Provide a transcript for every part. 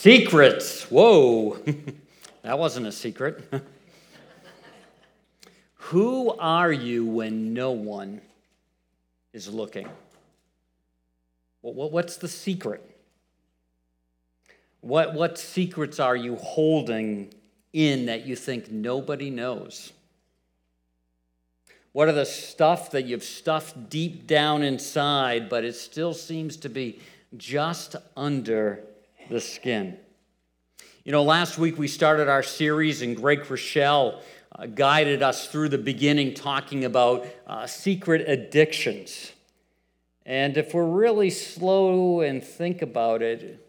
Secrets. Whoa, that wasn't a secret. Who are you when no one is looking? What's the secret? What, what secrets are you holding in that you think nobody knows? What are the stuff that you've stuffed deep down inside, but it still seems to be just under the skin? You know, last week we started our series, and Greg Rochelle uh, guided us through the beginning talking about uh, secret addictions. And if we're really slow and think about it,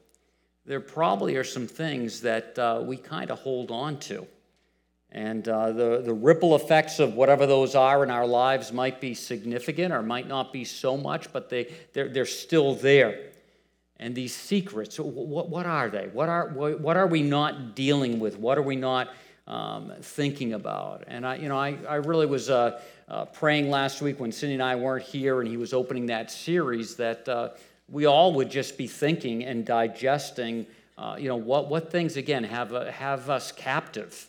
there probably are some things that uh, we kind of hold on to. And uh, the, the ripple effects of whatever those are in our lives might be significant or might not be so much, but they, they're, they're still there. And these secrets, what, what are they? What are, what are we not dealing with? What are we not um, thinking about? And I, you know, I, I really was uh, uh, praying last week when Cindy and I weren't here and he was opening that series that uh, we all would just be thinking and digesting, uh, you know, what, what things, again, have, have us captive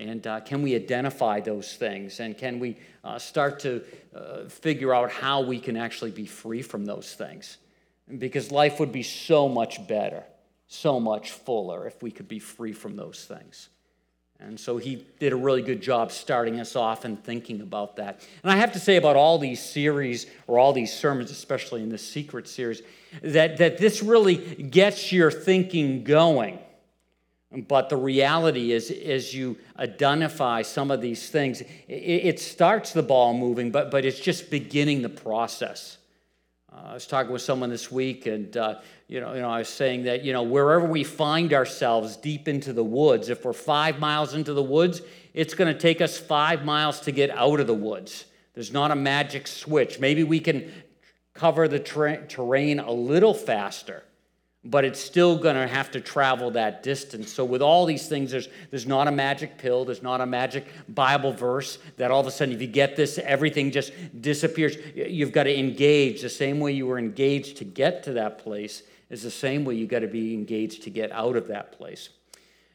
and uh, can we identify those things? And can we uh, start to uh, figure out how we can actually be free from those things? Because life would be so much better, so much fuller if we could be free from those things. And so he did a really good job starting us off and thinking about that. And I have to say about all these series or all these sermons, especially in the secret series, that, that this really gets your thinking going but the reality is, as you identify some of these things, it, it starts the ball moving, but, but it's just beginning the process. Uh, I was talking with someone this week, and uh, you know, you know, I was saying that you know, wherever we find ourselves deep into the woods, if we're five miles into the woods, it's going to take us five miles to get out of the woods. There's not a magic switch. Maybe we can cover the tra- terrain a little faster but it's still going to have to travel that distance. So, with all these things, there's, there's not a magic pill, there's not a magic Bible verse that all of a sudden, if you get this, everything just disappears. You've got to engage the same way you were engaged to get to that place, is the same way you got to be engaged to get out of that place.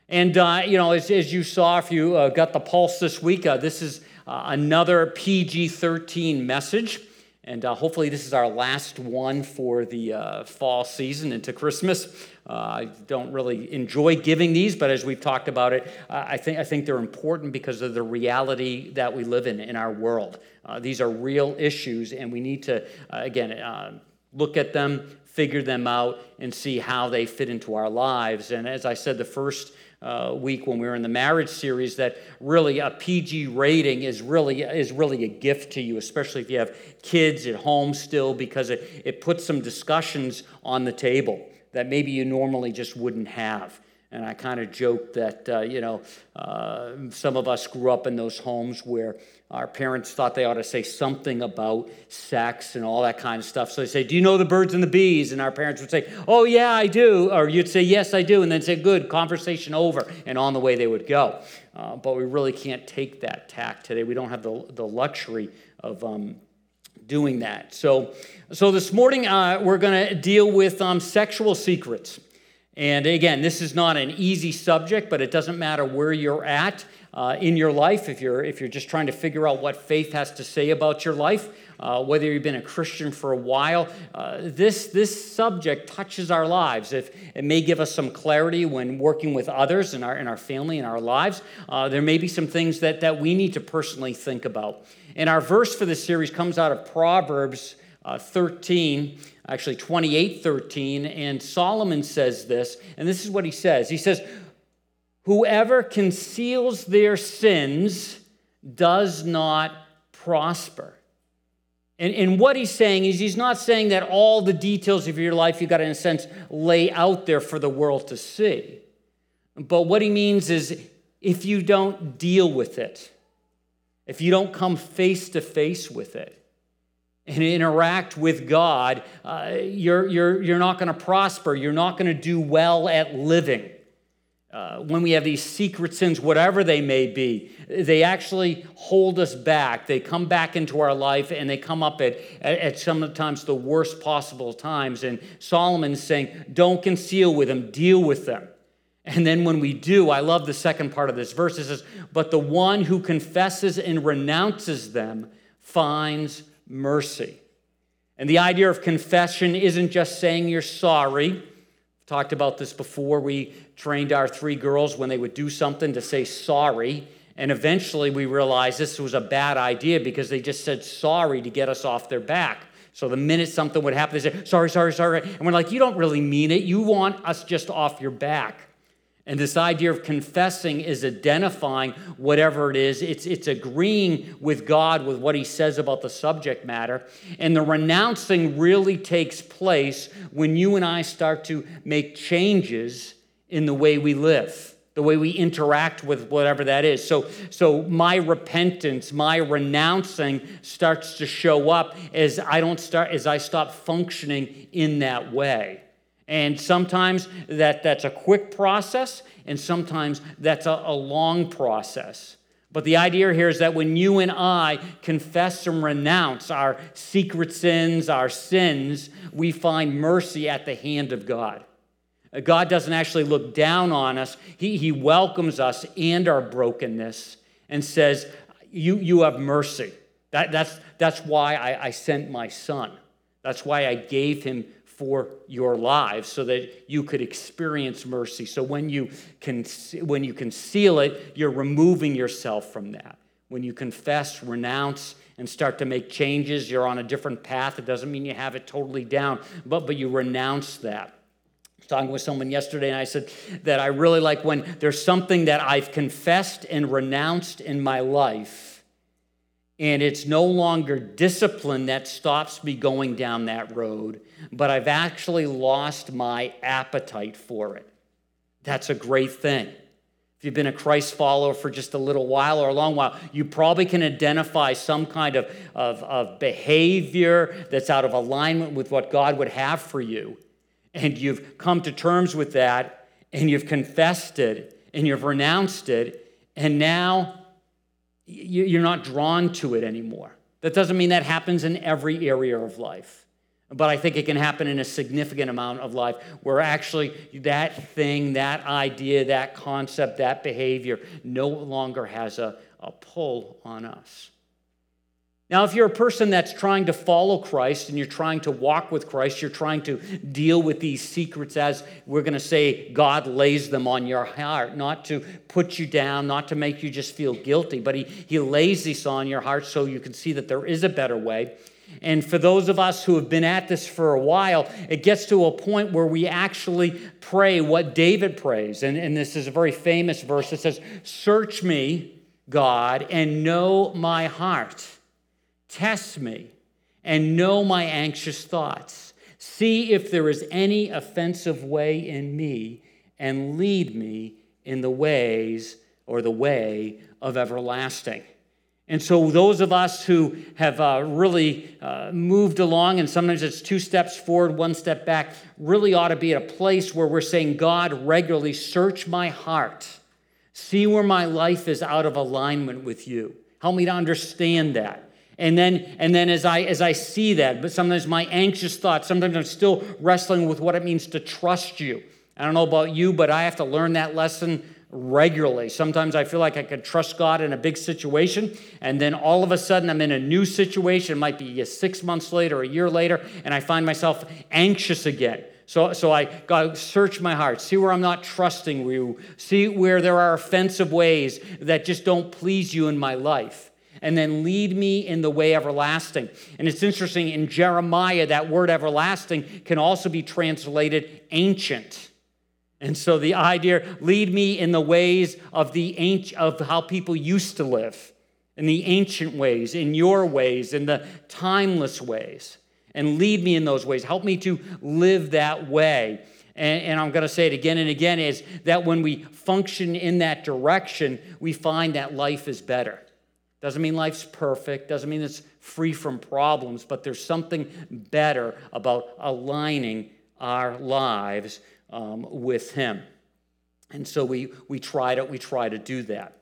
And, uh, you know, as, as you saw, if you uh, got the pulse this week, uh, this is uh, another PG 13 message. And uh, hopefully, this is our last one for the uh, fall season into Christmas. Uh, I don't really enjoy giving these, but as we've talked about it, uh, I, think, I think they're important because of the reality that we live in in our world. Uh, these are real issues, and we need to, uh, again, look at them, figure them out, and see how they fit into our lives. And as I said, the first uh, week when we were in the marriage series that really a PG rating is really is really a gift to you, especially if you have kids at home still, because it, it puts some discussions on the table that maybe you normally just wouldn't have. And I kind of joked that, uh, you know, uh, some of us grew up in those homes where our parents thought they ought to say something about sex and all that kind of stuff. So they say, Do you know the birds and the bees? And our parents would say, Oh, yeah, I do. Or you'd say, Yes, I do. And then say, Good, conversation over. And on the way they would go. Uh, but we really can't take that tack today. We don't have the, the luxury of um, doing that. So, so this morning uh, we're going to deal with um, sexual secrets. And again, this is not an easy subject, but it doesn't matter where you're at uh, in your life. If you're, if you're just trying to figure out what faith has to say about your life, uh, whether you've been a Christian for a while, uh, this, this subject touches our lives. If it may give us some clarity when working with others in our, in our family, in our lives, uh, there may be some things that, that we need to personally think about. And our verse for this series comes out of Proverbs uh, 13 actually 28 13 and solomon says this and this is what he says he says whoever conceals their sins does not prosper and, and what he's saying is he's not saying that all the details of your life you've got to in a sense lay out there for the world to see but what he means is if you don't deal with it if you don't come face to face with it and interact with God, uh, you're, you're, you're not going to prosper. You're not going to do well at living. Uh, when we have these secret sins, whatever they may be, they actually hold us back. They come back into our life and they come up at, at, at sometimes the worst possible times. And Solomon's saying, don't conceal with them, deal with them. And then when we do, I love the second part of this verse. It says, But the one who confesses and renounces them finds mercy. And the idea of confession isn't just saying you're sorry. I've talked about this before. We trained our three girls when they would do something to say sorry. And eventually we realized this was a bad idea because they just said sorry to get us off their back. So the minute something would happen, they say, sorry, sorry, sorry. And we're like, you don't really mean it. You want us just off your back. And this idea of confessing is identifying whatever it is. It's, it's agreeing with God with what he says about the subject matter. And the renouncing really takes place when you and I start to make changes in the way we live, the way we interact with whatever that is. So, so my repentance, my renouncing starts to show up as I don't start, as I stop functioning in that way. And sometimes that, that's a quick process, and sometimes that's a, a long process. But the idea here is that when you and I confess and renounce our secret sins, our sins, we find mercy at the hand of God. Uh, God doesn't actually look down on us, He, he welcomes us and our brokenness and says, You, you have mercy. That, that's, that's why I, I sent my son. That's why I gave him for your lives so that you could experience mercy. So when you can when you conceal it, you're removing yourself from that. When you confess, renounce, and start to make changes, you're on a different path. It doesn't mean you have it totally down, but but you renounce that. Talking with someone yesterday, and I said that I really like when there's something that I've confessed and renounced in my life and it's no longer discipline that stops me going down that road, but I've actually lost my appetite for it. That's a great thing. If you've been a Christ follower for just a little while or a long while, you probably can identify some kind of, of, of behavior that's out of alignment with what God would have for you. And you've come to terms with that, and you've confessed it, and you've renounced it, and now you're not drawn to it anymore. That doesn't mean that happens in every area of life. But I think it can happen in a significant amount of life where actually that thing, that idea, that concept, that behavior no longer has a, a pull on us. Now, if you're a person that's trying to follow Christ and you're trying to walk with Christ, you're trying to deal with these secrets as we're going to say God lays them on your heart, not to put you down, not to make you just feel guilty, but He, he lays these on your heart so you can see that there is a better way. And for those of us who have been at this for a while, it gets to a point where we actually pray what David prays. And, and this is a very famous verse. It says, Search me, God, and know my heart Test me and know my anxious thoughts. See if there is any offensive way in me, and lead me in the ways or the way of everlasting. And so, those of us who have uh, really uh, moved along, and sometimes it's two steps forward, one step back, really ought to be at a place where we're saying, God, regularly search my heart. See where my life is out of alignment with you. Help me to understand that. And then, and then as I as I see that, but sometimes my anxious thoughts, sometimes I'm still wrestling with what it means to trust you. I don't know about you, but I have to learn that lesson regularly. Sometimes I feel like I can trust God in a big situation, and then all of a sudden I'm in a new situation. It might be six months later, a year later, and I find myself anxious again. So, so I to search my heart, see where I'm not trusting you, see where there are offensive ways that just don't please you in my life and then lead me in the way everlasting. And it's interesting, in Jeremiah, that word everlasting can also be translated ancient. And so the idea, lead me in the ways of the ancient, of how people used to live, in the ancient ways, in your ways, in the timeless ways, and lead me in those ways. Help me to live that way. And, and I'm going to say it again and again is that when we function in that direction, we find that life is better. Doesn't mean life's perfect, doesn't mean it's free from problems, but there's something better about aligning our lives um, with Him. And so we, we, try to, we try to do that.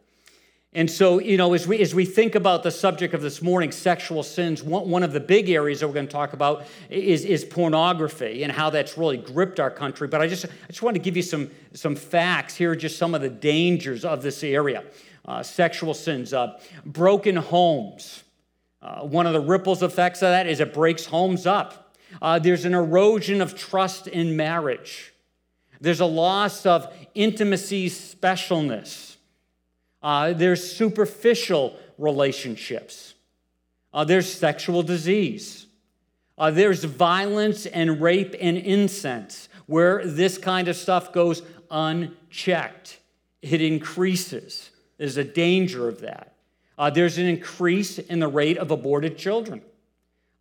And so, you know, as we, as we think about the subject of this morning, sexual sins, one, one of the big areas that we're going to talk about is, is pornography and how that's really gripped our country. But I just, I just want to give you some, some facts. Here are just some of the dangers of this area sexual sins, uh, broken homes. Uh, one of the ripples effects of that is it breaks homes up. Uh, there's an erosion of trust in marriage. There's a loss of intimacy, specialness. Uh, there's superficial relationships. Uh, there's sexual disease. Uh, there's violence and rape and incense, where this kind of stuff goes unchecked. It increases. There's a danger of that. Uh, there's an increase in the rate of aborted children.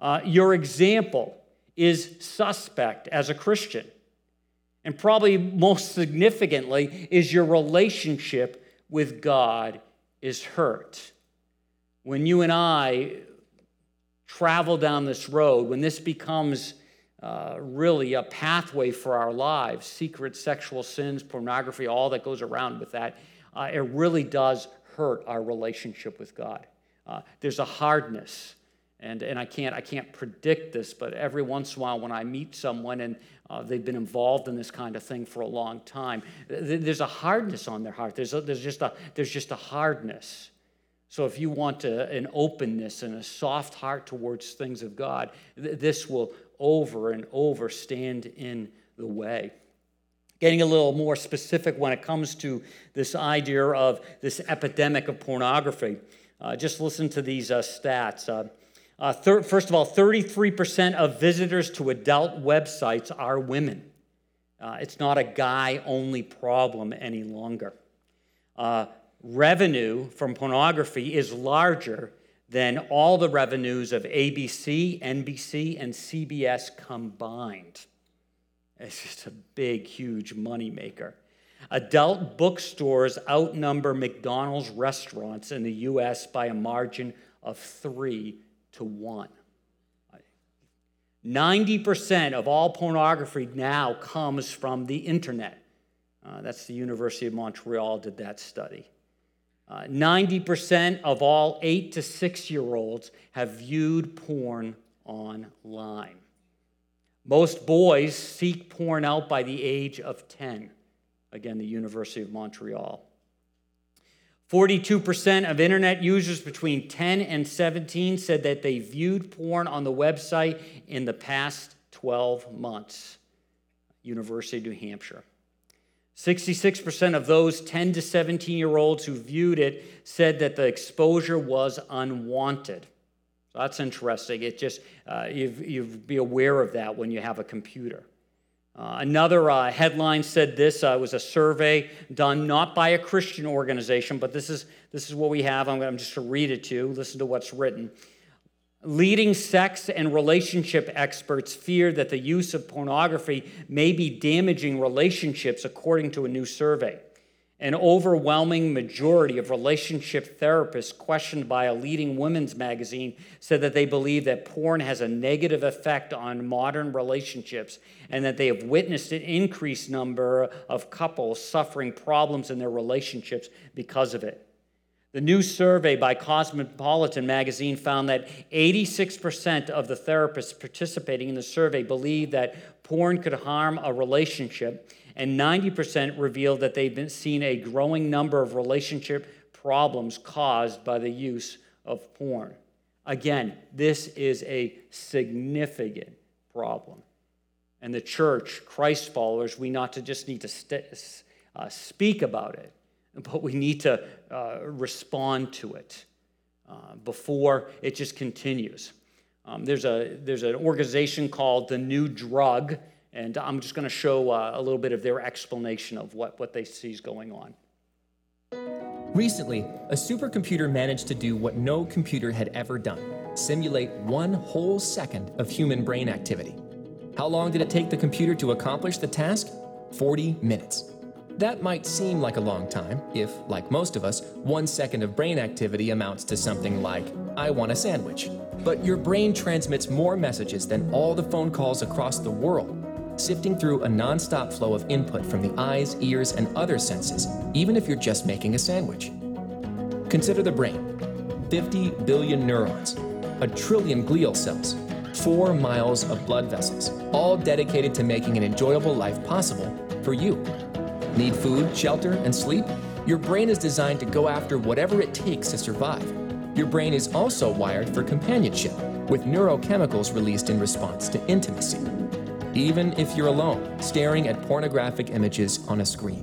Uh, your example is suspect as a Christian. And probably most significantly is your relationship with God is hurt. When you and I travel down this road, when this becomes uh, really a pathway for our lives, secret sexual sins, pornography, all that goes around with that, uh, it really does hurt our relationship with God. Uh, there's a hardness. And, and I, can't, I can't predict this, but every once in a while when I meet someone and uh, they've been involved in this kind of thing for a long time. There's a hardness on their heart. There's, a, there's, just, a, there's just a hardness. So if you want a, an openness and a soft heart towards things of God, th- this will over and over stand in the way. Getting a little more specific when it comes to this idea of this epidemic of pornography, uh, just listen to these uh, stats. Uh, uh, thir- first of all, 33% of visitors to adult websites are women. Uh, it's not a guy only problem any longer. Uh, revenue from pornography is larger than all the revenues of ABC, NBC, and CBS combined. It's just a big, huge moneymaker. Adult bookstores outnumber McDonald's restaurants in the US by a margin of three to one. 90% of all pornography now comes from the internet. Uh, that's the University of Montreal did that study. Uh, 90% of all eight to six year olds have viewed porn online. Most boys seek porn out by the age of 10. Again, the University of Montreal. 42% of internet users between 10 and 17 said that they viewed porn on the website in the past 12 months. University of New Hampshire. 66% of those 10 to 17 year olds who viewed it said that the exposure was unwanted. So that's interesting. It just, uh, you've, you've be aware of that when you have a computer. Uh, another uh, headline said this uh, was a survey done not by a Christian organization, but this is, this is what we have. I'm, I'm just to read it to you. Listen to what's written. Leading sex and relationship experts fear that the use of pornography may be damaging relationships, according to a new survey. An overwhelming majority of relationship therapists questioned by a leading women's magazine said that they believe that porn has a negative effect on modern relationships and that they have witnessed an increased number of couples suffering problems in their relationships because of it. The new survey by Cosmopolitan magazine found that 86% of the therapists participating in the survey believe that porn could harm a relationship and 90% revealed that they've been seen a growing number of relationship problems caused by the use of porn. Again, this is a significant problem. And the church, Christ followers, we not to just need to st- uh, speak about it, but we need to uh, respond to it uh, before it just continues. Um, there's, a, there's an organization called The New Drug and I'm just going to show uh, a little bit of their explanation of what, what they see is going on. Recently, a supercomputer managed to do what no computer had ever done simulate one whole second of human brain activity. How long did it take the computer to accomplish the task? 40 minutes. That might seem like a long time if, like most of us, one second of brain activity amounts to something like, I want a sandwich. But your brain transmits more messages than all the phone calls across the world sifting through a nonstop flow of input from the eyes, ears, and other senses, even if you're just making a sandwich. Consider the brain 50 billion neurons, a trillion glial cells, four miles of blood vessels, all dedicated to making an enjoyable life possible for you. Need food, shelter, and sleep? Your brain is designed to go after whatever it takes to survive. Your brain is also wired for companionship, with neurochemicals released in response to intimacy. Even if you're alone, staring at pornographic images on a screen.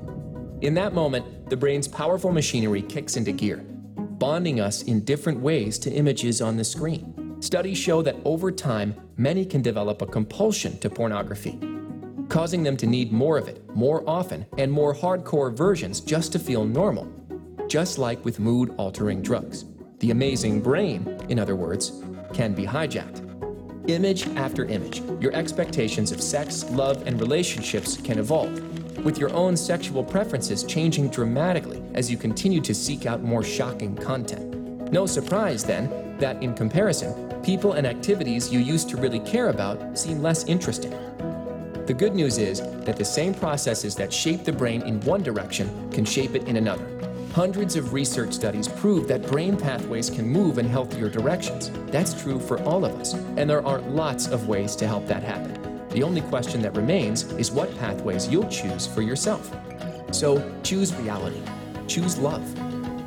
In that moment, the brain's powerful machinery kicks into gear, bonding us in different ways to images on the screen. Studies show that over time, many can develop a compulsion to pornography, causing them to need more of it, more often, and more hardcore versions just to feel normal. Just like with mood altering drugs. The amazing brain, in other words, can be hijacked. Image after image, your expectations of sex, love, and relationships can evolve with your own sexual preferences changing dramatically as you continue to seek out more shocking content. No surprise, then, that in comparison, people and activities you used to really care about seem less interesting. The good news is that the same processes that shape the brain in one direction can shape it in another. Hundreds of research studies prove that brain pathways can move in healthier directions. That's true for all of us, and there are lots of ways to help that happen. The only question that remains is what pathways you'll choose for yourself. So choose reality, choose love.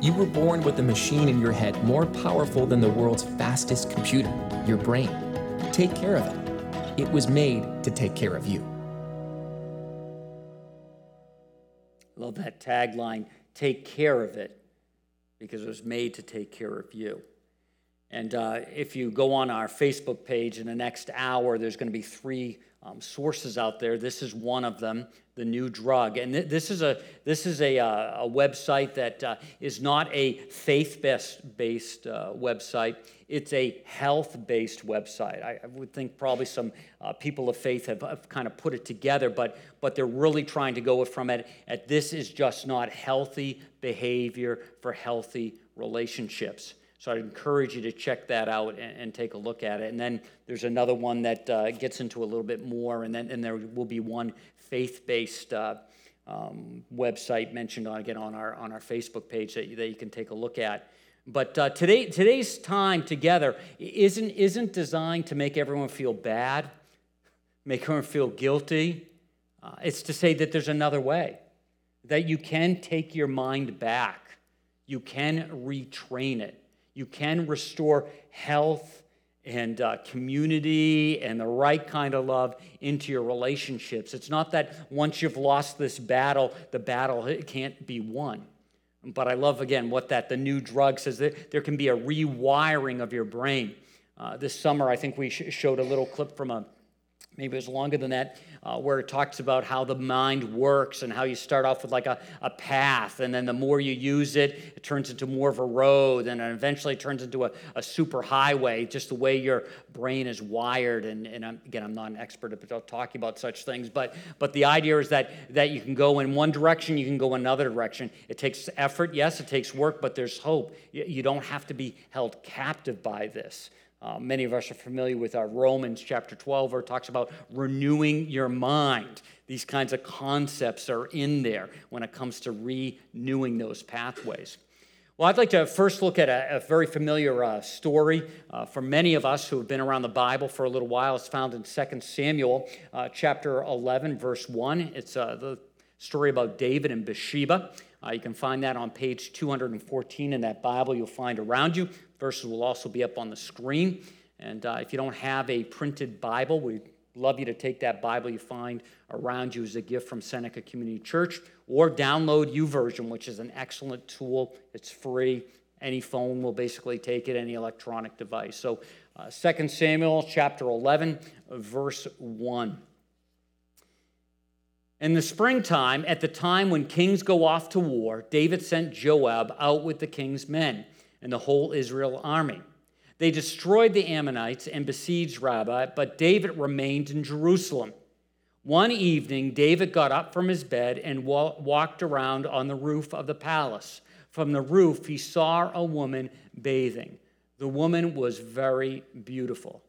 You were born with a machine in your head more powerful than the world's fastest computer, your brain. Take care of it. It was made to take care of you. Love that tagline take care of it because it was made to take care of you. And uh, if you go on our Facebook page in the next hour, there's going to be three um, sources out there. This is one of them, the new drug, and th- this is a this is a, uh, a website that uh, is not a faith-based based uh, website. It's a health-based website. I, I would think probably some uh, people of faith have, have, kind of put it together, but but they're really trying to go from it at this is just not healthy behavior for healthy relationships. So I'd encourage you to check that out and, and take a look at it. And then there's another one that uh, gets into a little bit more, and then and there will be one faith-based uh, um, website mentioned on again on our on our Facebook page that you, that you can take a look at. But uh, today today's time together isn't isn't designed to make everyone feel bad, make everyone feel guilty. Uh, it's to say that there's another way, that you can take your mind back, you can retrain it you can restore health and uh, community and the right kind of love into your relationships. It's not that once you've lost this battle, the battle can't be won. But I love again what that the new drug says that there can be a rewiring of your brain. Uh, this summer, I think we sh- showed a little clip from a maybe it was longer than that, uh, where it talks about how the mind works and how you start off with like a, a path, and then the more you use it, it turns into more of a road, and eventually it turns into a, a super highway, just the way your brain is wired. And, and I'm, again, I'm not an expert at talking about such things, but, but the idea is that, that you can go in one direction, you can go another direction. It takes effort, yes, it takes work, but there's hope. You don't have to be held captive by this. Uh, many of us are familiar with our Romans chapter 12, where it talks about renewing your mind. These kinds of concepts are in there when it comes to renewing those pathways. Well, I'd like to first look at a, a very familiar uh, story uh, for many of us who have been around the Bible for a little while. It's found in 2 Samuel uh, chapter 11, verse 1. It's uh, the story about David and Bathsheba. Uh, you can find that on page 214 in that Bible you'll find around you. Verses will also be up on the screen. And uh, if you don't have a printed Bible, we'd love you to take that Bible you find around you as a gift from Seneca Community Church or download YouVersion, which is an excellent tool. It's free. Any phone will basically take it, any electronic device. So, uh, 2 Samuel chapter 11, verse 1. In the springtime, at the time when kings go off to war, David sent Joab out with the king's men and the whole Israel army. They destroyed the Ammonites and besieged Rabbah, but David remained in Jerusalem. One evening, David got up from his bed and walked around on the roof of the palace. From the roof, he saw a woman bathing. The woman was very beautiful.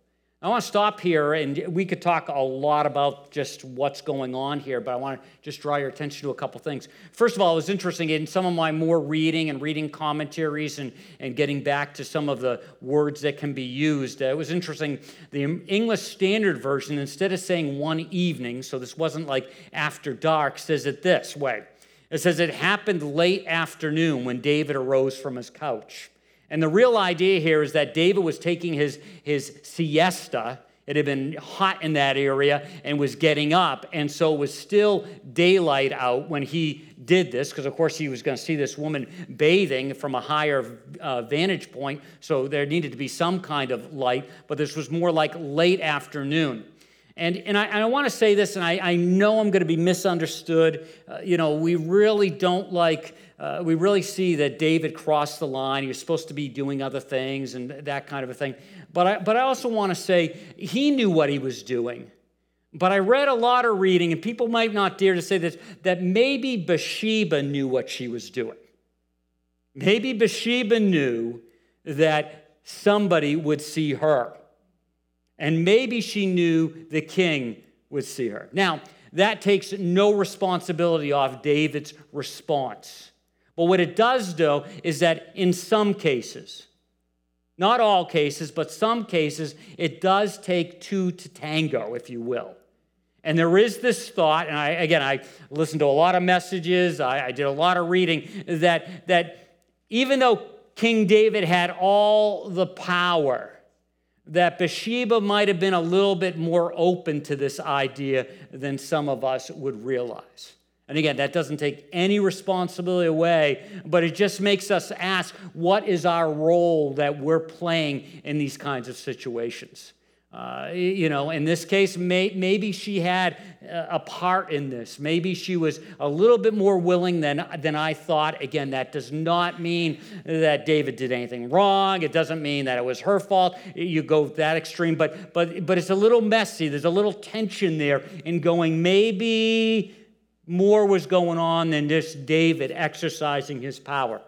I want to stop here, and we could talk a lot about just what's going on here, but I want to just draw your attention to a couple things. First of all, it was interesting in some of my more reading and reading commentaries and, and getting back to some of the words that can be used. Uh, it was interesting. The English Standard Version, instead of saying one evening, so this wasn't like after dark, says it this way it says it happened late afternoon when David arose from his couch. And the real idea here is that David was taking his, his siesta. It had been hot in that area and was getting up. And so it was still daylight out when he did this, because of course he was going to see this woman bathing from a higher uh, vantage point. So there needed to be some kind of light. But this was more like late afternoon. And, and I, I want to say this, and I, I know I'm going to be misunderstood. Uh, you know, we really don't like, uh, we really see that David crossed the line. He was supposed to be doing other things and that kind of a thing. But I, but I also want to say he knew what he was doing. But I read a lot of reading, and people might not dare to say this, that maybe Bathsheba knew what she was doing. Maybe Bathsheba knew that somebody would see her. And maybe she knew the king would see her. Now, that takes no responsibility off David's response. But what it does, though, is that in some cases, not all cases, but some cases, it does take two to tango, if you will. And there is this thought, and I, again, I listened to a lot of messages, I, I did a lot of reading, that, that even though King David had all the power, that Bathsheba might have been a little bit more open to this idea than some of us would realize. And again, that doesn't take any responsibility away, but it just makes us ask what is our role that we're playing in these kinds of situations? Uh, you know, in this case, may, maybe she had a part in this. Maybe she was a little bit more willing than, than I thought. Again, that does not mean that David did anything wrong. It doesn't mean that it was her fault. You go that extreme, but, but, but it's a little messy. There's a little tension there in going, maybe more was going on than just David exercising his power.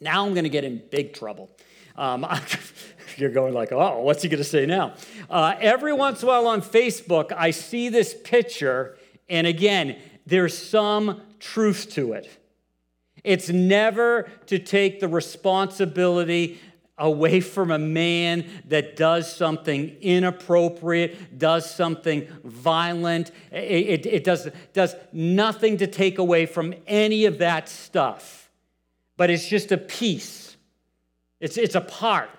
Now I'm going to get in big trouble. Um, you're going like, oh, what's he going to say now? Uh, every once in a while on Facebook, I see this picture, and again, there's some truth to it. It's never to take the responsibility away from a man that does something inappropriate, does something violent. It, it, it, does, does nothing to take away from any of that stuff. But it's just a piece, it's, it's a part.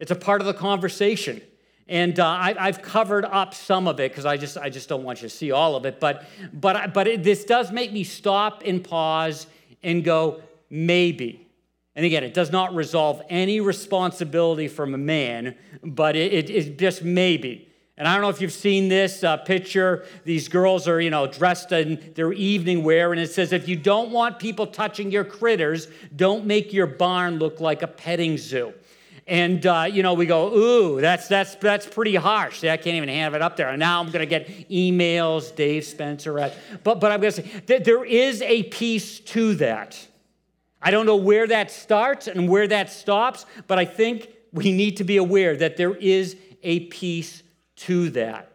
It's a part of the conversation. And uh, I, have covered up some of it because I just, I just don't want you to see all of it. But, but, but it, this does make me stop and pause and go, maybe. And again, it does not resolve any responsibility from a man, but it, it, it just maybe. And I don't know if you've seen this uh, picture. These girls are, you know, dressed in their evening wear, and it says, if you don't want people touching your critters, don't make your barn look like a petting zoo. And, uh, you know, we go, ooh, that's, that's, that's pretty harsh. I can't even have it up there. And now I'm going to get emails, Dave Spencer. At, but, but I'm going to say that there is a piece to that. I don't know where that starts and where that stops, but I think we need to be aware that there is a piece to that.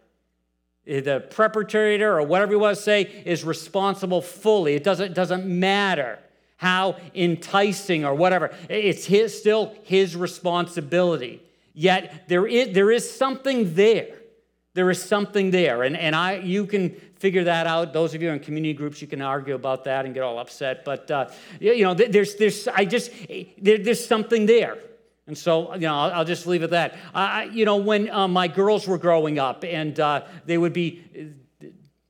Eh, the perpetrator or whatever you want to say is responsible fully. It doesn't, doesn't matter how enticing or whatever. Eh, it's his, still his responsibility. Yet there is, there is something there. There is something there. And, and I, you can figure that out. Those of you in community groups, you can argue about that and get all upset. But, uh, you know, there's, there's, I just, there, there's something there. And so, you know, I'll, I'll just leave it at that. I, you know, when uh, my girls were growing up and uh, they would be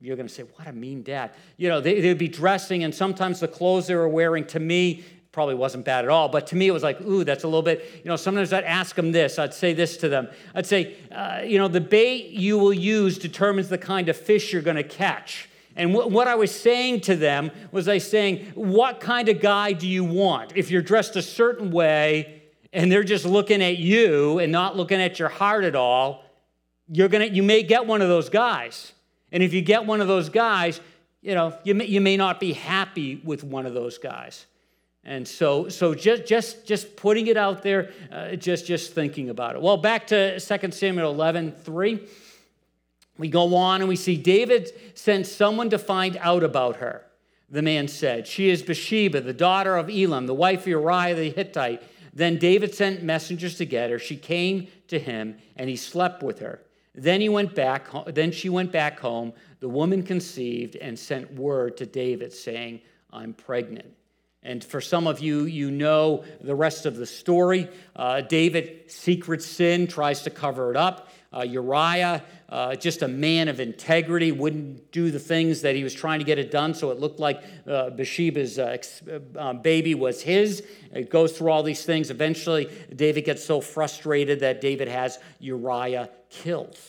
you're going to say, What a mean dad. You know, they, would be dressing, and sometimes the clothes they were wearing to me probably wasn't bad at all, but to me it was like, Ooh, that's a little bit, you know, sometimes I'd ask them this. I'd say this to them. I'd say, uh, You know, the bait you will use determines the kind of fish you're going to catch. And what I was saying to them was, I saying, What kind of guy do you want? If you're dressed a certain way and they're just looking at you and not looking at your heart at all, you're gonna, you may get one of those guys. And if you get one of those guys, you know, you may, you may not be happy with one of those guys. And so, so just, just, just putting it out there, uh, just, just thinking about it. Well, back to 2 Samuel 11, 3. We go on and we see David sent someone to find out about her. The man said, She is Bathsheba, the daughter of Eliam, the wife of Uriah the Hittite. Then David sent messengers to get her. She came to him, and he slept with her. Then he went back. Then she went back home. The woman conceived and sent word to David, saying, "I'm pregnant." And for some of you, you know the rest of the story. Uh, David, secret sin, tries to cover it up. Uh, Uriah, uh, just a man of integrity, wouldn't do the things that he was trying to get it done, so it looked like uh, Bathsheba's uh, uh, baby was his. It goes through all these things. Eventually, David gets so frustrated that David has Uriah killed.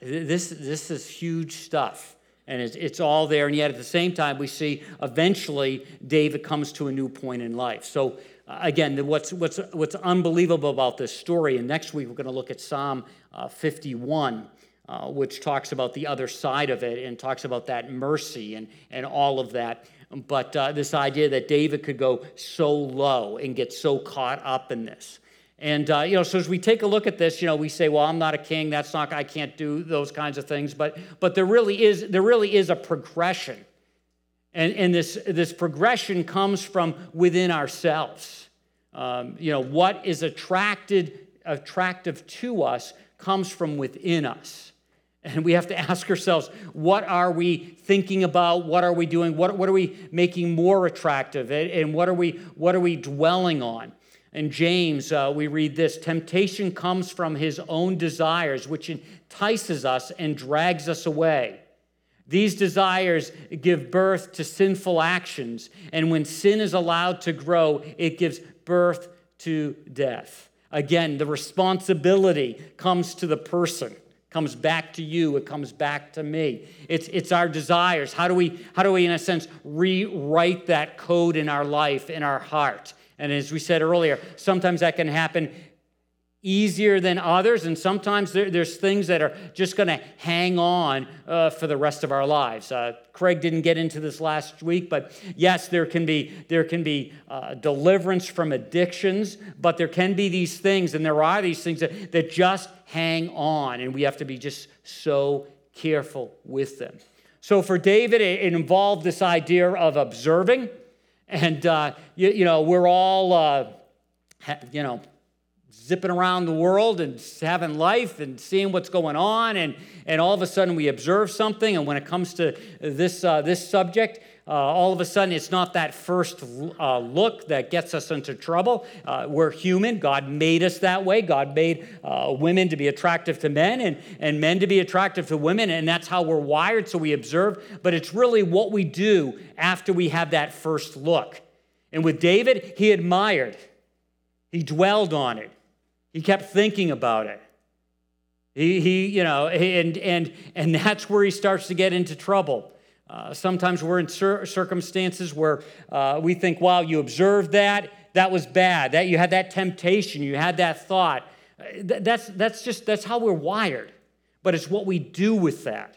This, this is huge stuff and it's, it's all there. And yet at the same time, we see eventually David comes to a new point in life. So uh, again, what's, what's, what's unbelievable about this story, and next week we're going to look at Psalm uh, 51. Uh, which talks about the other side of it and talks about that mercy and, and all of that. But uh, this idea that David could go so low and get so caught up in this. And uh, you know, so as we take a look at this, you know, we say, "Well, I'm not a king. That's not. I can't do those kinds of things." But but there really is there really is a progression, and and this this progression comes from within ourselves. Um, you know, what is attracted attractive to us comes from within us. And we have to ask ourselves, what are we thinking about? What are we doing? What, what are we making more attractive? And what are we, what are we dwelling on? In James, uh, we read this Temptation comes from his own desires, which entices us and drags us away. These desires give birth to sinful actions, and when sin is allowed to grow, it gives birth to death. Again, the responsibility comes to the person comes back to you it comes back to me it's, it's our desires how do we how do we in a sense rewrite that code in our life in our heart and as we said earlier, sometimes that can happen easier than others, and sometimes there, there's things that are just going to hang on uh, for the rest of our lives. Uh, Craig didn't get into this last week, but yes, there can be there can be uh, deliverance from addictions, but there can be these things, and there are these things that, that just hang on, and we have to be just so careful with them. So for David, it, it involved this idea of observing. And, uh, you, you, know, we're all, uh, you know, zipping around the world and having life and seeing what's going on. And, and all of a sudden we observe something. And when it comes to this, uh, this subject, uh, all of a sudden it's not that first uh, look that gets us into trouble. Uh, we're human. God made us that way. God made uh, women to be attractive to men and, and men to be attractive to women, and that's how we're wired, so we observe. But it's really what we do after we have that first look. And with David, he admired, he dwelled on it, he kept thinking about it. He, he you know, and, and, and that's where he starts to get into trouble. Uh, sometimes we're in cir- circumstances where uh, we think, wow, you observed that, that was bad, that you had that temptation, you had that thought. Uh, th- that's, that's just, that's how we're wired. But it's what we do with that.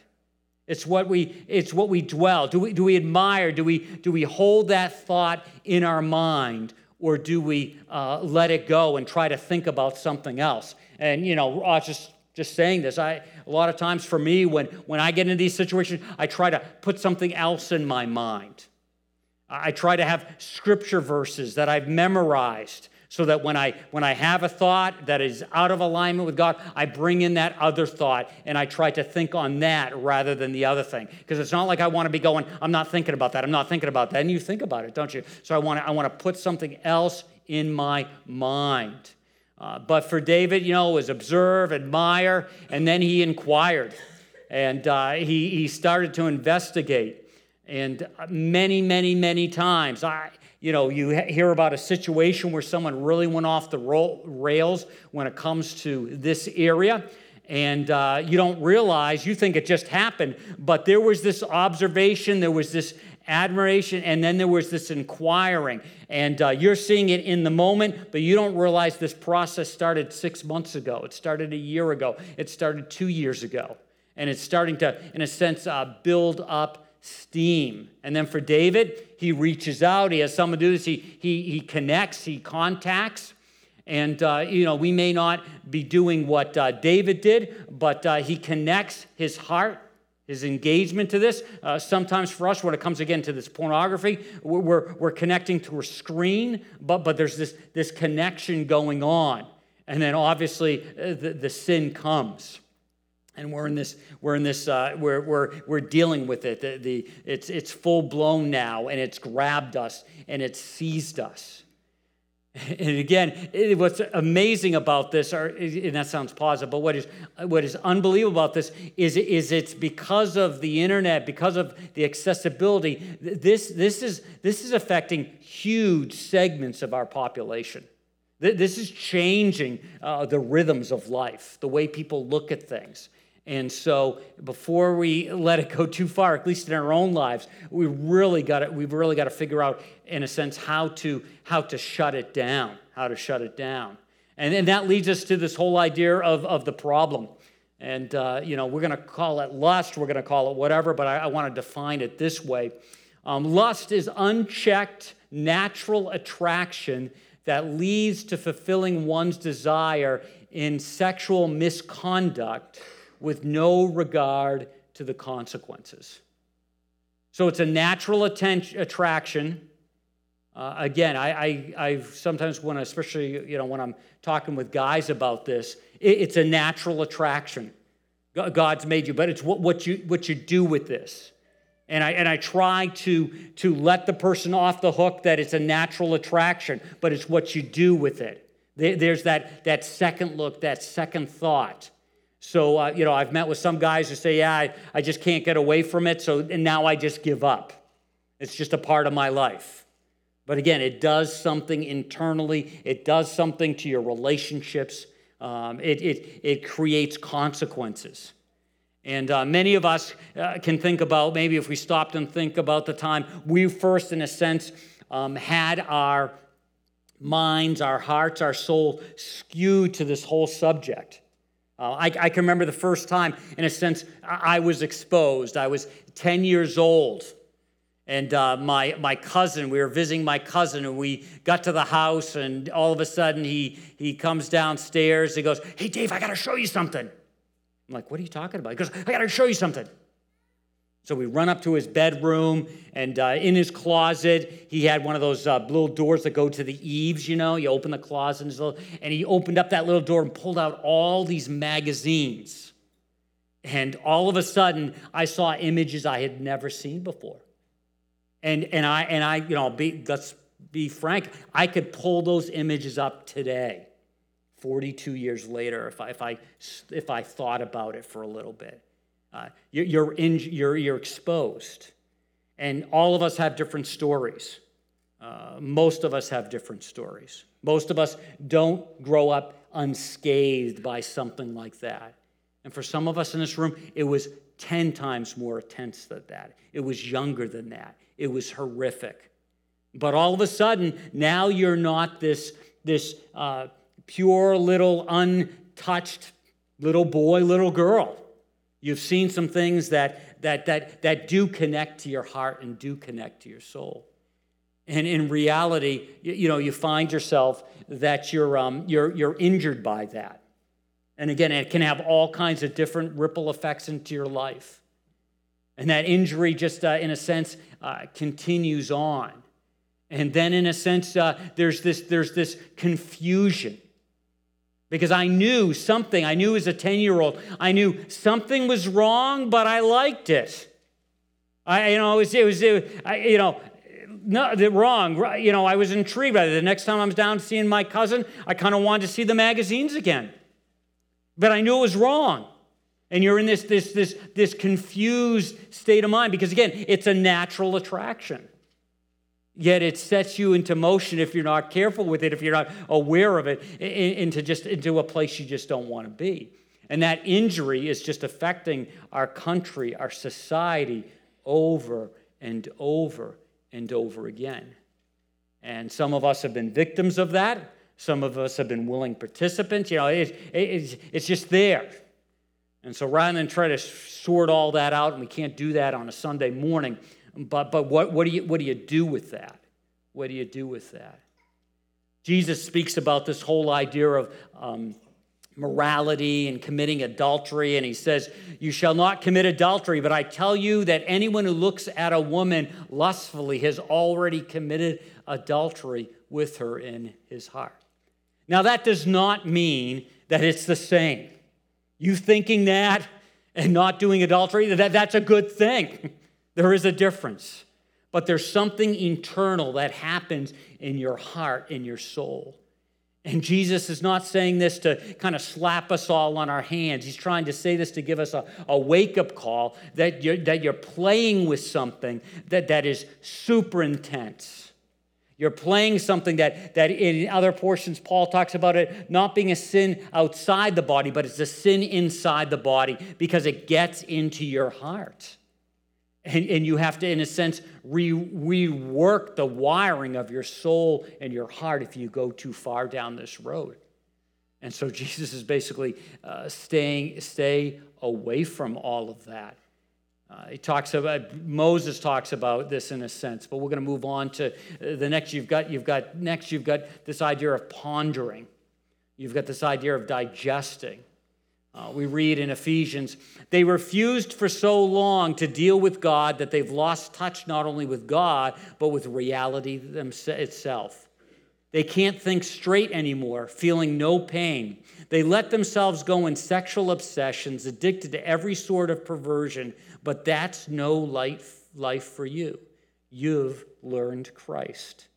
It's what we, it's what we dwell. Do we, do we admire? Do we, do we hold that thought in our mind? Or do we uh, let it go and try to think about something else? And, you know, I'll just just saying this. I, a lot of times for me, when, when I get into these situations, I try to put something else in my mind. I try to have scripture verses that I've memorized so that when I when I have a thought that is out of alignment with God, I bring in that other thought and I try to think on that rather than the other thing. Because it's not like I want to be going, I'm not thinking about that. I'm not thinking about that. And you think about it, don't you? So I want to I want to put something else in my mind. Uh, but for David, you know, it was observe, admire, and then he inquired. And uh, he, he started to investigate. And many, many, many times, I, you know, you hear about a situation where someone really went off the rails when it comes to this area and uh, you don't realize, you think it just happened, but there was this observation, there was this admiration, and then there was this inquiring. And uh, you're seeing it in the moment, but you don't realize this process started six months ago. It started a year ago. It started two years ago. And it's starting to, in a sense, uh, build up steam. And then for David, he reaches out, he has someone do this, he, he, he connects, he contacts. And, uh, you know, we may not be doing what uh, David did, but uh, he connects his heart, his engagement to this. Uh, sometimes for us, when it comes again to this pornography, we're, we're connecting to a screen, but, but there's this, this connection going on. And then obviously uh, the, the sin comes and we're in this we're in this uh, we're, we're, we're dealing with it the, the, it's, it's full blown now and it's grabbed us and it's seized us and again what's amazing about this are, and that sounds positive but what is what is unbelievable about this is, is it's because of the internet because of the accessibility this, this is this is affecting huge segments of our population this is changing uh, the rhythms of life, the way people look at things. And so before we let it go too far, at least in our own lives, we really got to, we've really got to figure out, in a sense, how to, how to shut it down, how to shut it down. And, and that leads us to this whole idea of, of the problem. And, uh, you know, we're going to call it lust, we're going to call it whatever, but I, I want to define it this way. Um, lust is unchecked natural attraction that leads to fulfilling one's desire in sexual misconduct with no regard to the consequences. So it's a natural attraction. Uh, again, I, I, I sometimes when, especially you know, when I'm talking with guys about this, it, it's a natural attraction. God's made you, but it's what, what, you, what you do with this. And I, and I try to, to let the person off the hook that it's a natural attraction, but it's what you do with it. There's that, that second look, that second thought. So, uh, you know, I've met with some guys who say, yeah, I, I just can't get away from it, so and now I just give up. It's just a part of my life. But again, it does something internally, it does something to your relationships, um, it, it, it creates consequences. And uh, many of us uh, can think about maybe if we stopped and think about the time we first, in a sense, um, had our minds, our hearts, our soul skewed to this whole subject. Uh, I, I, can remember the first time, in a sense, I, was exposed. I was 10 years old. And uh, my, my cousin, we were visiting my cousin, and we got to the house, and all of a sudden he, he comes downstairs. He goes, Hey, Dave, I got to show you something. I'm like, What are you talking about? He goes, I got to show you something. So we run up to his bedroom, and uh, in his closet, he had one of those uh, little doors that go to the eaves, you know. You open the closet, and he opened up that little door and pulled out all these magazines. And all of a sudden, I saw images I had never seen before. And, and, I, and I, you know, be, let's be frank, I could pull those images up today, 42 years later, if I, if I, if I thought about it for a little bit. Uh, you're, in, you're, you're exposed. And all of us have different stories. Uh, most of us have different stories. Most of us don't grow up unscathed by something like that. And for some of us in this room, it was 10 times more intense than that. It was younger than that. It was horrific. But all of a sudden, now you're not this, this uh, pure little untouched little boy, little girl. You've seen some things that, that, that, that do connect to your heart and do connect to your soul. And in reality, you, you know, you find yourself that you're, um, you're, you're injured by that. And again, it can have all kinds of different ripple effects into your life. And that injury, just uh, in a sense, uh, continues on. And then, in a sense, uh, there's, this, there's this confusion because I knew something. I knew as a 10 year old, I knew something was wrong, but I liked it. I, you know, it was, it was, it, I, you know, no, wrong. You know, I was intrigued by it. The next time I was down seeing my cousin, I kind of wanted to see the magazines again. But I knew it was wrong. And you're in this, this, this, this confused state of mind because, again, it's a natural attraction. Yet it sets you into motion if you're not careful with it, if you're not aware of it, into just into a place you just don't want to be. And that injury is just affecting our country, our society over and over and over again. And some of us have been victims of that. Some of us have been willing participants. You know, it, it, it's, it's just there. And so rather than try to sort all that out, and we can't do that on a Sunday morning, but, but what, what, do you, what do you do with that? What do you do with that? Jesus speaks about this whole idea of um, morality and committing adultery, and he says, You shall not commit adultery, but I tell you that anyone who looks at a woman lustfully has already committed adultery with her in his heart. Now, that does not mean that it's the same. You thinking that and not doing adultery, that, that's a good thing. There is a difference. But there's something internal that happens in your heart, in your soul. And Jesus is not saying this to kind of slap us all on our hands. He's trying to say this to give us a, a wake up call that you're, that you're playing with something that, that is super intense. You're playing something that, that in other portions, Paul talks about it not being a sin outside the body, but it's a sin inside the body because it gets into your heart. And, and you have to, in a sense, re, rework the wiring of your soul and your heart if you go too far down this road. And so Jesus is basically uh, staying, stay away from all of that. Uh, he talks about Moses talks about this in a sense, but we're going to move on to uh, the next. You've got you've got next. You've got this idea of pondering. You've got this idea of digesting. Uh, we read in Ephesians, they refused for so long to deal with God that they've lost touch not only with God, but with reality itself. They can't think straight anymore, feeling no pain. They let themselves go in sexual obsessions, addicted to every sort of perversion, but that's no life, life for you. You've learned Christ.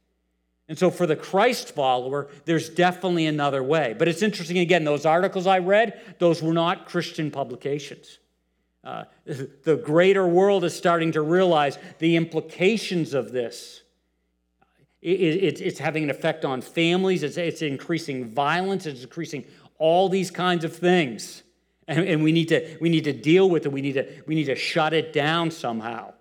And so, for the Christ follower, there's definitely another way. But it's interesting, again, those articles I read, those were not Christian publications. Uh, the greater world is starting to realize the implications of this. It, it, it's having an effect on families, it's, it's, increasing violence, it's increasing all these kinds of things. And, and, we, need to, we need to deal with it, we need to, we need to shut it down somehow.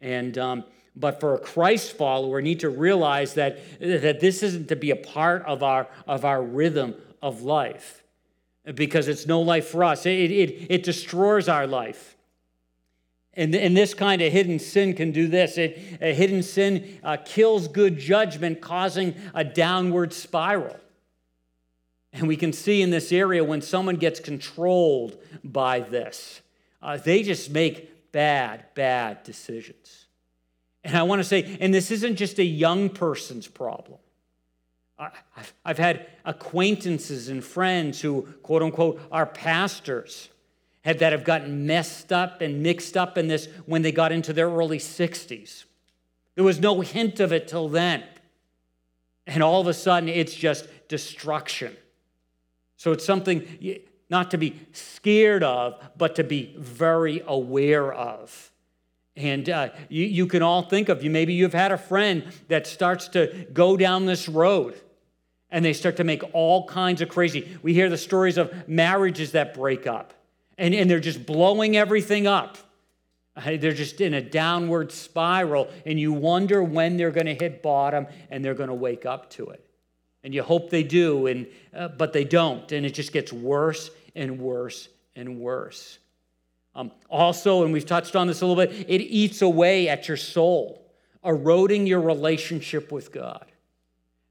And um, but for a Christ follower, need to realize that, that this isn't to be a part of our, of our rhythm of life because it's no life for us. It, it, it destroys our life. And, and this kind of hidden sin can do this. It, a hidden sin uh, kills good judgment, causing a downward spiral. And we can see in this area when someone gets controlled by this, uh, they just make bad, bad decisions. And I want to say, and this isn't just a young person's problem. I've had acquaintances and friends who, quote unquote, are pastors that have gotten messed up and mixed up in this when they got into their early 60s. There was no hint of it till then. And all of a sudden, it's just destruction. So it's something not to be scared of, but to be very aware of. And uh, you, you can all think of you. Maybe you've had a friend that starts to go down this road and they start to make all kinds of crazy. We hear the stories of marriages that break up and, and they're just blowing everything up. They're just in a downward spiral, and you wonder when they're going to hit bottom and they're going to wake up to it. And you hope they do, and, uh, but they don't, and it just gets worse and worse and worse. Um, also, and we've touched on this a little bit, it eats away at your soul, eroding your relationship with God.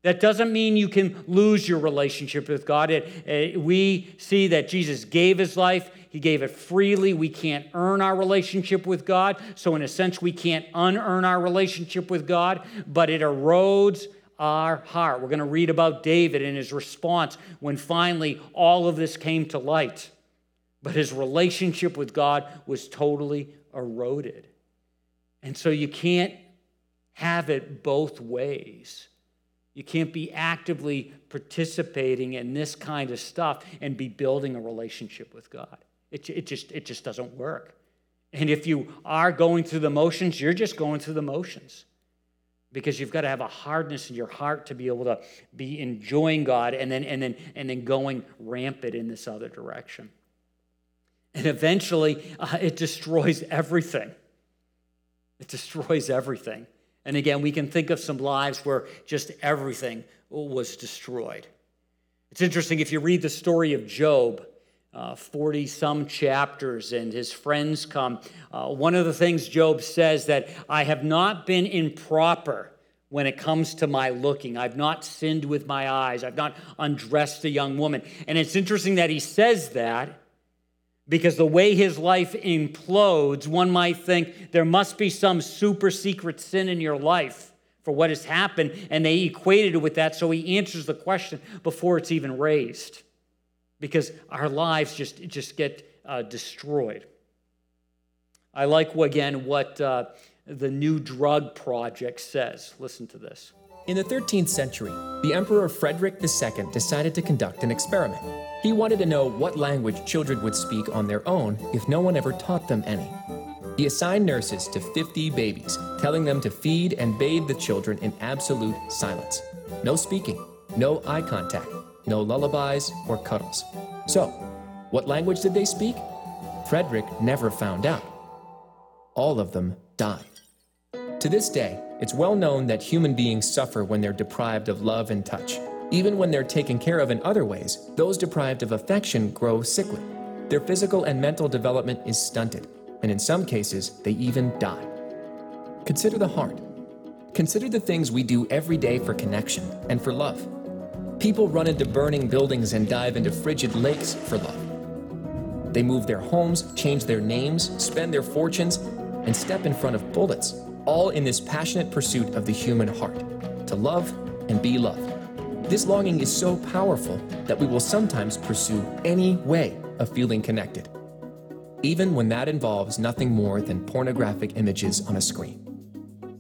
That doesn't mean you can lose your relationship with God. It, it, we see that Jesus gave his life, he gave it freely. We can't earn our relationship with God. So, in a sense, we can't unearn our relationship with God, but it erodes our heart. We're going to read about David and his response when finally all of this came to light but his relationship with God was totally eroded. And so you can't have it both ways. You can't be actively participating in this kind of stuff and be building a relationship with God. It, it, just, it just doesn't work. And if you are going through the motions, you're just going through the motions because you've got to have a hardness in your heart to be able to be enjoying God and then, and then, and then going rampant in this other direction. And eventually, uh, it destroys everything. It destroys everything. And again, we can think of some lives where just everything was destroyed. It's interesting if you read the story of Job. 40 uh, some chapters, and his friends come. Uh, one of the things Job says that I have not been improper when it comes to my looking. I've not sinned with my eyes. I've not undressed a young woman. And it's interesting that he says that because the way his life implodes, one might think there must be some super secret sin in your life for what has happened, and they equated it with that, so he answers the question before it's even raised because our lives just, just get uh, destroyed. I like, again, what uh, the New Drug Project says. Listen to this. In the 13th century, the Emperor Frederick II decided to conduct an experiment. He wanted to know what language children would speak on their own if no one ever taught them any. He assigned nurses to 50 babies, telling them to feed and bathe the children in absolute silence. No speaking, no eye contact, no lullabies or cuddles. So, what language did they speak? Frederick never found out. All of them died. To this day, it's well known that human beings suffer when they're deprived of love and touch. Even when they're taken care of in other ways, those deprived of affection grow sickly. Their physical and mental development is stunted, and in some cases, they even die. Consider the heart. Consider the things we do every day for connection and for love. People run into burning buildings and dive into frigid lakes for love. They move their homes, change their names, spend their fortunes, and step in front of bullets all in this passionate pursuit of the human heart to love and be loved. This longing is so powerful that we will sometimes pursue any way of feeling connected, even when that involves nothing more than pornographic images on a screen.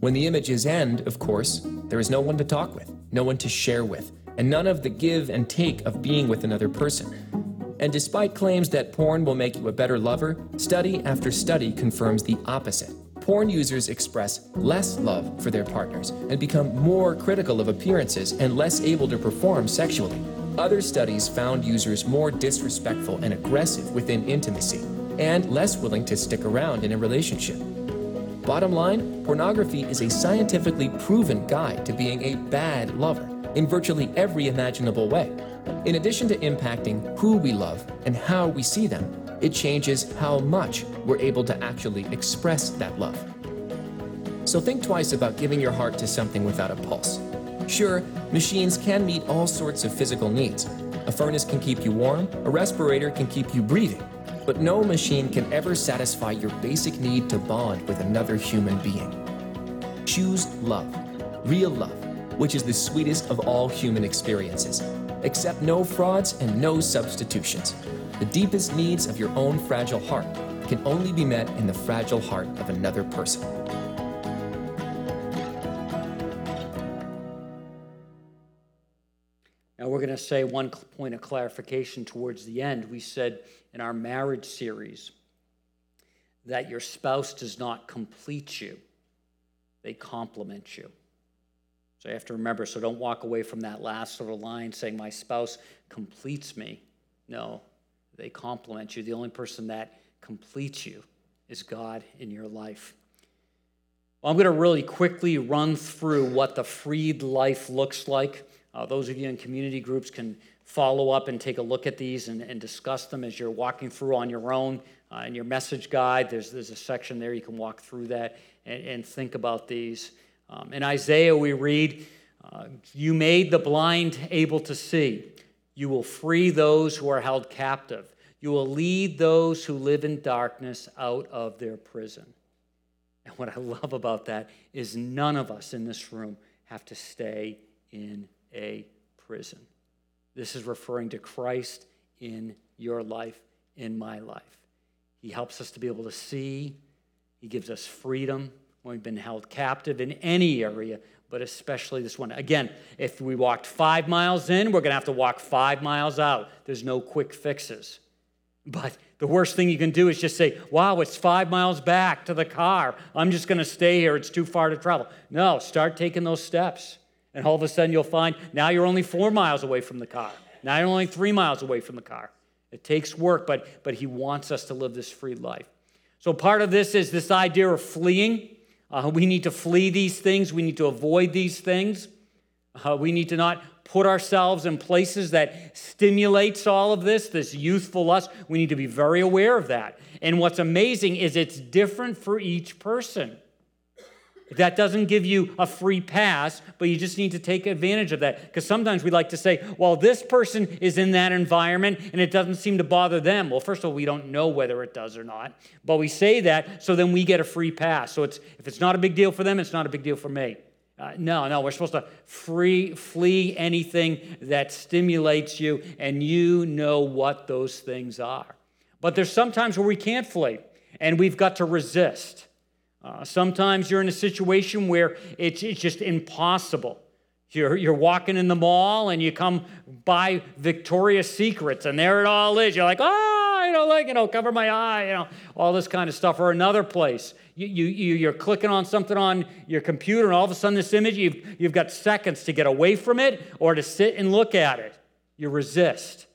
When the images end, of course, there is no one to talk with, no one to share with, and none of the give and take of being with another person. And despite claims that porn will make you a better lover, study after study confirms the opposite porn users express less love for their partners and become more critical of appearances and less able to perform sexually. Other studies found users more disrespectful and aggressive within intimacy and less willing to stick around in a relationship. Bottom line, pornography is a scientifically proven guide to being a bad lover in virtually every imaginable way. In addition to impacting who we love and how we see them, it changes how much we're able to actually express that love. So think twice about giving your heart to something without a pulse. Sure, machines can meet all sorts of physical needs. A furnace can keep you warm, a respirator can keep you breathing, but no machine can ever satisfy your basic need to bond with another human being. Choose love, real love, which is the sweetest of all human experiences. Accept no frauds and no substitutions. The deepest needs of your own fragile heart can only be met in the fragile heart of another person. Now, we're going to say one point of clarification towards the end. We said in our marriage series that your spouse does not complete you, they complement you. So you have to remember, so don't walk away from that last little line saying, My spouse completes me. No, they complement you. The only person that completes you is God in your life. Well, I'm going to really quickly run through what the freed life looks like. Uh, those of you in community groups can follow up and take a look at these and, and discuss them as you're walking through on your own. Uh, in your message guide, there's, there's a section there you can walk through that and, and think about these. Um, in Isaiah, we read, uh, You made the blind able to see. You will free those who are held captive. You will lead those who live in darkness out of their prison. And what I love about that is none of us in this room have to stay in a prison. This is referring to Christ in your life, in my life. He helps us to be able to see, He gives us freedom when we've been held captive in any area but especially this one. Again, if we walked five miles in, we're going to have to walk five miles out. There's no quick fixes. But the worst thing you can do is just say, wow, it's five miles back to the car. I'm just going to stay here. It's too far to travel. No, start taking those steps. And all of a sudden you'll find now you're only four miles away from the car. Now you're only three miles away from the car. It takes work, but, but he wants us to live this free life. So part of this is this idea of fleeing. Uh, we need to flee these things. We need to avoid these things. Uh, we need to not put ourselves in places that stimulates all of this, this youthful lust. We need to be very aware of that. And what's amazing is it's different for each person. That doesn't give you a free pass, but you just need to take advantage of that. Because sometimes we like to say, well, this person is in that environment and it doesn't seem to bother them. Well, first of all, we don't know whether it does or not, but we say that so then we get a free pass. So it's, if it's not a big deal for them, it's not a big deal for me. Uh, no, no, we're supposed to free, flee anything that stimulates you, and you know what those things are. But there's sometimes where we can't flee, and we've got to resist. Uh, sometimes you're in a situation where it's, it's just impossible. You're, you're walking in the mall and you come by Victoria's Secrets and there it all is. You're like, oh, you know, like, you know, cover my eye, you know, all this kind of stuff. Or another place, you, you, you're clicking on something on your computer and all of a sudden this image, you've, you've got seconds to get away from it or to sit and look at it. You resist.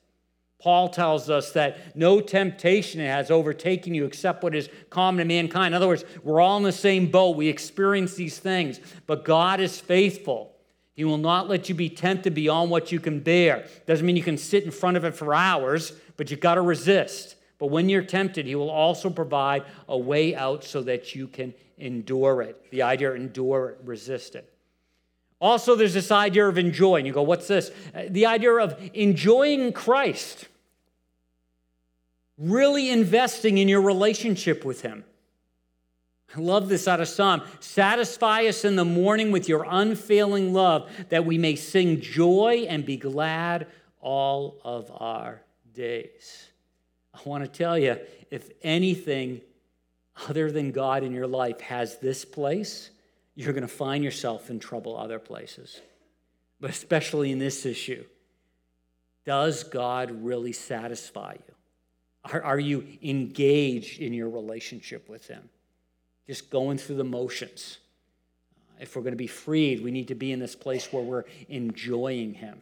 Paul tells us that no temptation has overtaken you except what is common to mankind. In other words, we're all in the same boat. We experience these things, but God is faithful. He will not let you be tempted beyond what you can bear. Doesn't mean you can sit in front of it for hours, but you've got to resist. But when you're tempted, He will also provide a way out so that you can endure it. The idea endure it, resist it. Also, there's this idea of enjoying. You go, what's this? Uh, the idea of enjoying Christ, really investing in your relationship with Him. I love this out of Psalm. Satisfy us in the morning with your unfailing love, that we may sing joy and be glad all of our days. I want to tell you if anything other than God in your life has this place, you're going to find yourself in trouble other places, but especially in this issue. Does God really satisfy you? Are, are you engaged in your relationship with Him? Just going through the motions. If we're going to be freed, we need to be in this place where we're enjoying Him.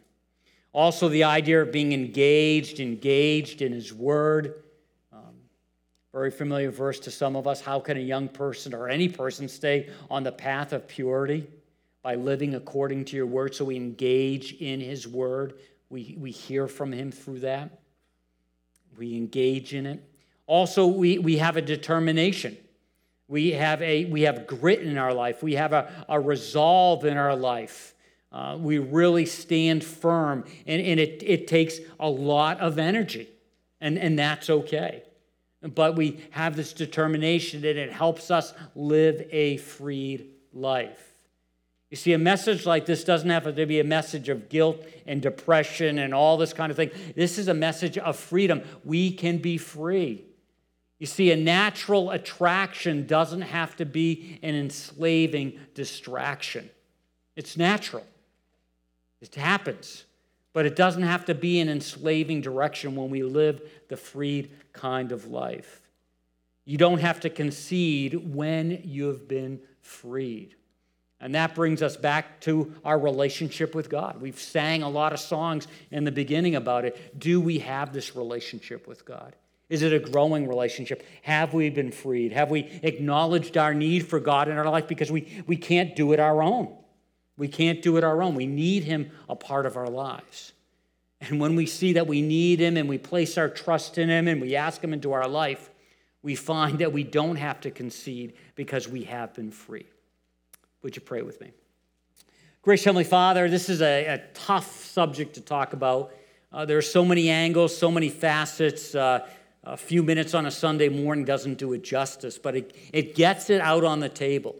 Also, the idea of being engaged, engaged in His Word. Very familiar verse to some of us. How can a young person or any person stay on the path of purity? By living according to your word. So we engage in His Word. We, we hear from Him through that. We engage in it. Also, we, we have a determination. We have, a, we have grit in our life. We have a, a resolve in our life. Uh, we really stand firm, and, and it, it takes a lot of energy, and, and that's okay. But we have this determination, and it helps us live a freed life. You see, a message like this doesn't have to be a message of guilt and depression and all this kind of thing. This is a message of freedom. We can be free. You see, a natural attraction doesn't have to be an enslaving distraction. It's natural, it happens. But it doesn't have to be an enslaving direction when we live the freed kind of life. You don't have to concede when you've been freed. And that brings us back to our relationship with God. We've sang a lot of songs in the beginning about it. Do we have this relationship with God? Is it a growing relationship? Have we been freed? Have we acknowledged our need for God in our life? Because we, we can't do it our own. We can't do it our own. We need Him a part of our lives. And when we see that we need Him and we place our trust in Him and we ask Him into our life, we find that we don't have to concede because we have been free. Would you pray with me? Gracious Heavenly Father, this is a, a tough subject to talk about. Uh, there are so many angles, so many facets. Uh, a few minutes on a Sunday morning doesn't do it justice, but it, it gets it out on the table.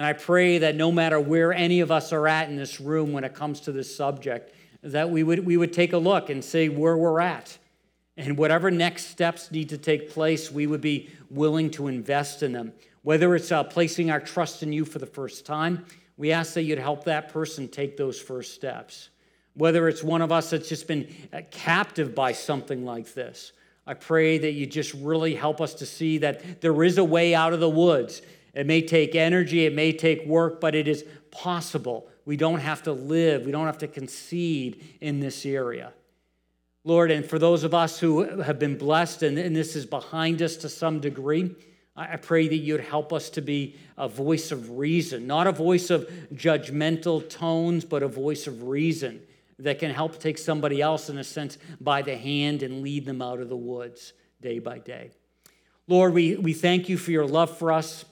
And I pray that no matter where any of us are at in this room when it comes to this subject, that we would, we would take a look and see where we're at. And whatever next steps need to take place, we would be willing to invest in them. Whether it's uh, placing our trust in you for the first time, we ask that you'd help that person take those first steps. Whether it's one of us that's just been uh, captive by something like this, I pray that you just really help us to see that there is a way out of the woods. It may take energy, it may take work, but it is possible. We don't have to live, we don't have to concede in this area. Lord, and for those of us who have been blessed and, and this is behind us to some degree, I pray that you'd help us to be a voice of reason, not a voice of judgmental tones, but a voice of reason that can help take somebody else, in a sense, by the hand and lead them out of the woods day by day. Lord, we, we thank you for your love for us.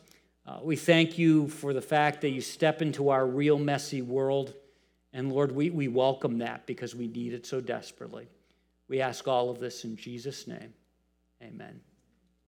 Uh, we thank you for the fact that you step into our real messy world. And Lord, we, we welcome that because we need it so desperately. We ask all of this in Jesus' name. Amen.